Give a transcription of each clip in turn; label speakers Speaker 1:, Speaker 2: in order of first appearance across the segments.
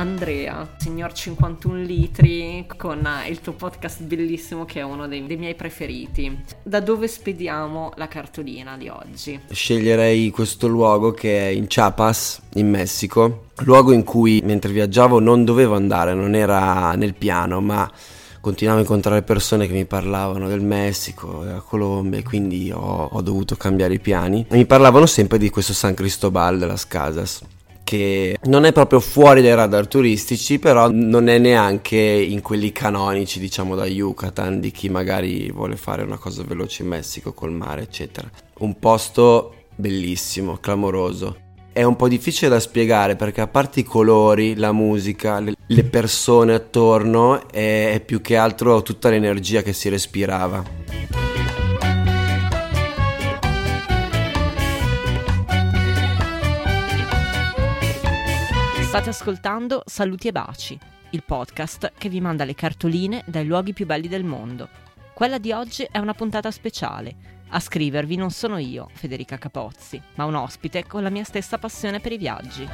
Speaker 1: Andrea, signor 51 litri, con il tuo podcast bellissimo che è uno dei, dei, miei preferiti. Da dove spediamo la cartolina di oggi?
Speaker 2: Sceglierei questo luogo che è in Chiapas, in Messico, luogo in cui mentre viaggiavo non dovevo andare, non era nel piano, ma continuavo a incontrare persone che mi parlavano del Messico, della Colombia quindi ho, ho dovuto cambiare i piani. E mi parlavano sempre di questo San Cristobal de las Casas che non è proprio fuori dai radar turistici, però non è neanche in quelli canonici, diciamo da Yucatan, di chi magari vuole fare una cosa veloce in Messico col mare, eccetera. Un posto bellissimo, clamoroso. È un po' difficile da spiegare perché a parte i colori, la musica, le persone attorno, è più che altro tutta l'energia che si respirava.
Speaker 1: State ascoltando Saluti e Baci, il podcast che vi manda le cartoline dai luoghi più belli del mondo. Quella di oggi è una puntata speciale. A scrivervi non sono io, Federica Capozzi, ma un ospite con la mia stessa passione per i viaggi.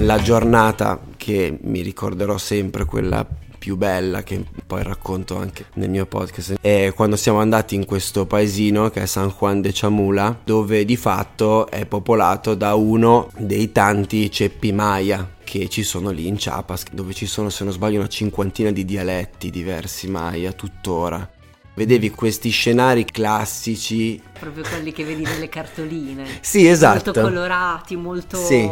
Speaker 2: La giornata che mi ricorderò sempre, quella più bella che poi racconto anche nel mio podcast è quando siamo andati in questo paesino che è San Juan de Chamula dove di fatto è popolato da uno dei tanti ceppi maya che ci sono lì in Chiapas dove ci sono se non sbaglio una cinquantina di dialetti diversi maya tuttora vedevi questi scenari classici.
Speaker 1: Proprio quelli che vedi nelle cartoline.
Speaker 2: Sì, esatto.
Speaker 1: Molto colorati, molto...
Speaker 2: Sì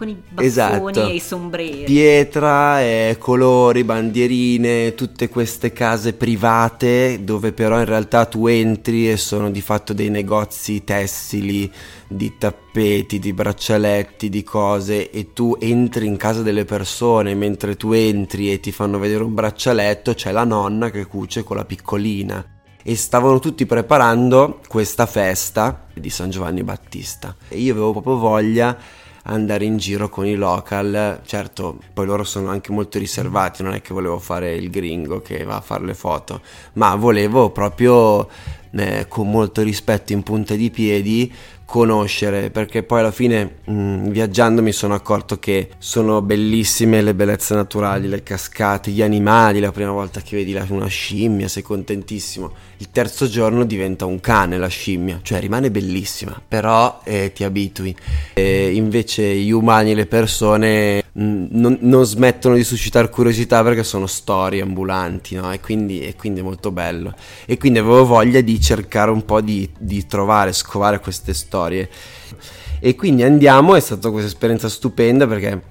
Speaker 1: con i baffoni esatto. e i sombreri.
Speaker 2: Pietra, eh, colori, bandierine, tutte queste case private dove però in realtà tu entri e sono di fatto dei negozi tessili, di tappeti, di braccialetti, di cose e tu entri in casa delle persone mentre tu entri e ti fanno vedere un braccialetto c'è la nonna che cuce con la piccolina e stavano tutti preparando questa festa di San Giovanni Battista e io avevo proprio voglia andare in giro con i local. Certo, poi loro sono anche molto riservati, non è che volevo fare il gringo che va a fare le foto, ma volevo proprio eh, con molto rispetto in punta di piedi conoscere perché poi alla fine mh, mm, viaggiando mi sono accorto che sono bellissime le bellezze naturali, le cascate, gli animali, la prima volta che vedi una scimmia sei contentissimo, il terzo giorno diventa un cane la scimmia, cioè rimane bellissima, però eh, ti abitui. E invece gli umani, le persone mh, mm, non, non, smettono di suscitare curiosità perché sono storie ambulanti, no? E quindi, e quindi, è molto bello. E quindi avevo voglia di cercare un po' di, di trovare, scovare queste storie storie. E quindi andiamo, è stata questa esperienza stupenda perché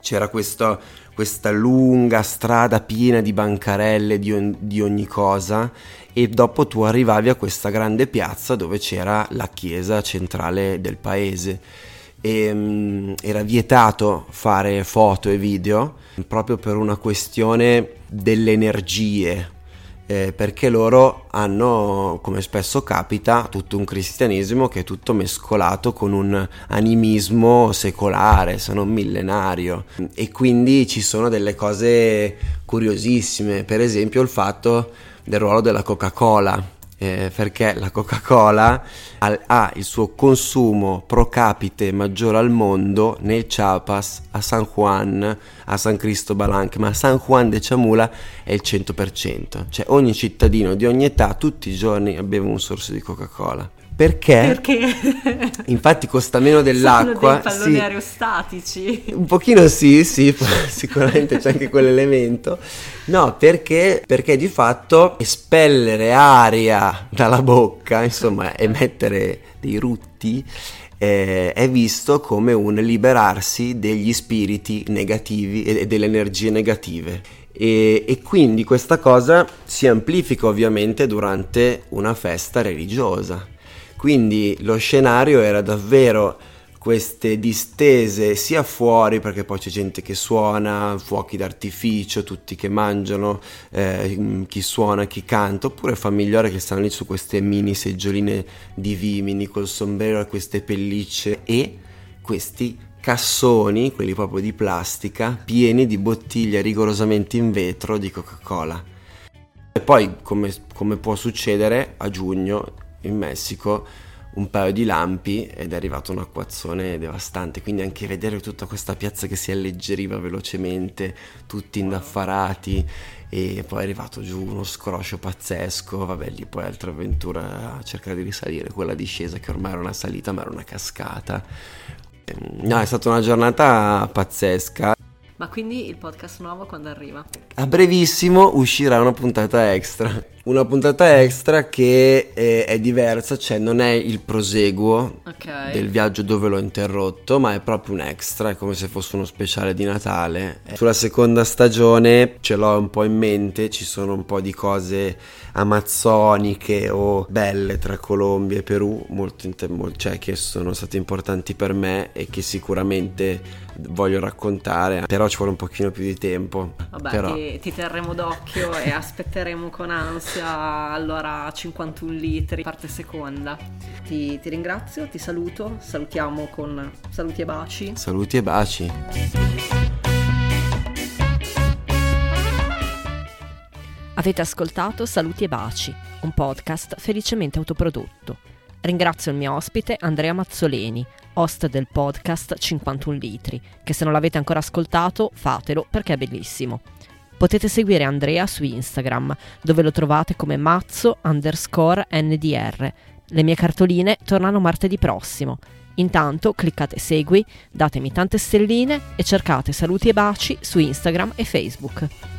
Speaker 2: c'era questo, questa lunga strada piena di bancarelle di, on- di, ogni cosa e dopo tu arrivavi a questa grande piazza dove c'era la chiesa centrale del paese e um, era vietato fare foto e video proprio per una questione delle energie eh, perché loro hanno, come spesso capita, tutto un cristianesimo che è tutto mescolato con un animismo secolare, se non millenario, e quindi ci sono delle cose curiosissime, per esempio il fatto del ruolo della Coca-Cola eh, perché la Coca-Cola ha, ha, il suo consumo pro capite maggiore al mondo nel Chiapas, a San Juan, a San Cristobal anche, ma a San Juan de Chamula è il 100%, cioè ogni cittadino di ogni età tutti i giorni beve un sorso di Coca-Cola. Perché?
Speaker 1: Perché?
Speaker 2: Infatti costa meno dell'acqua.
Speaker 1: Sono dei palloni sì. aerostatici.
Speaker 2: Un pochino sì, sì, sicuramente c'è anche quell'elemento. No, perché, perché di fatto espellere aria dalla bocca, insomma, emettere dei rutti, eh, è visto come un liberarsi degli spiriti negativi e delle energie negative. E, e, quindi questa cosa si amplifica ovviamente durante una festa religiosa quindi lo scenario era davvero queste distese sia fuori perché poi c'è gente che suona, fuochi d'artificio, tutti che mangiano, eh, chi suona, chi canta, oppure familiari che stanno lì su queste mini seggioline di vimini col sombrero e queste pellicce e questi cassoni, quelli proprio di plastica, pieni di bottiglie rigorosamente in vetro di Coca-Cola. Poi, come, come può succedere, a giugno in Messico un paio di lampi ed è arrivato un acquazzone devastante, quindi anche vedere tutta questa piazza che si alleggeriva velocemente, tutti indaffarati e poi è arrivato giù uno scroscio pazzesco, vabbè lì poi altra avventura a cercare di risalire, quella discesa che ormai era una salita ma era una cascata. Ehm, no, è stata una giornata pazzesca.
Speaker 1: Ma quindi il podcast nuovo quando arriva?
Speaker 2: A brevissimo uscirà una puntata extra. Una puntata extra che è, è diversa, cioè non è il proseguo okay. del viaggio dove l'ho interrotto, ma è proprio un extra, è come se fosse uno speciale di Natale. Sulla seconda stagione ce l'ho un po' in mente, ci sono un po' di cose amazzoniche o belle tra Colombia e Perù, molto, cioè che sono state importanti per me e che sicuramente voglio raccontare, però ci vuole un pochino più di tempo.
Speaker 1: Vabbè,
Speaker 2: però...
Speaker 1: ti, ti terremo d'occhio e aspetteremo con ansia allora 51 litri, parte seconda. Ti, ti ringrazio, ti saluto, salutiamo con saluti e baci.
Speaker 2: Saluti e baci.
Speaker 1: Avete ascoltato Saluti e Baci, un podcast felicemente autoprodotto. Ringrazio il mio ospite Andrea Mazzoleni, host del podcast 51 litri, che se non l'avete ancora ascoltato fatelo perché è bellissimo. Potete seguire Andrea su Instagram, dove lo trovate come mazzo underscore ndr. Le mie cartoline tornano martedì prossimo. Intanto cliccate segui, datemi tante stelline e cercate saluti e baci su Instagram e Facebook.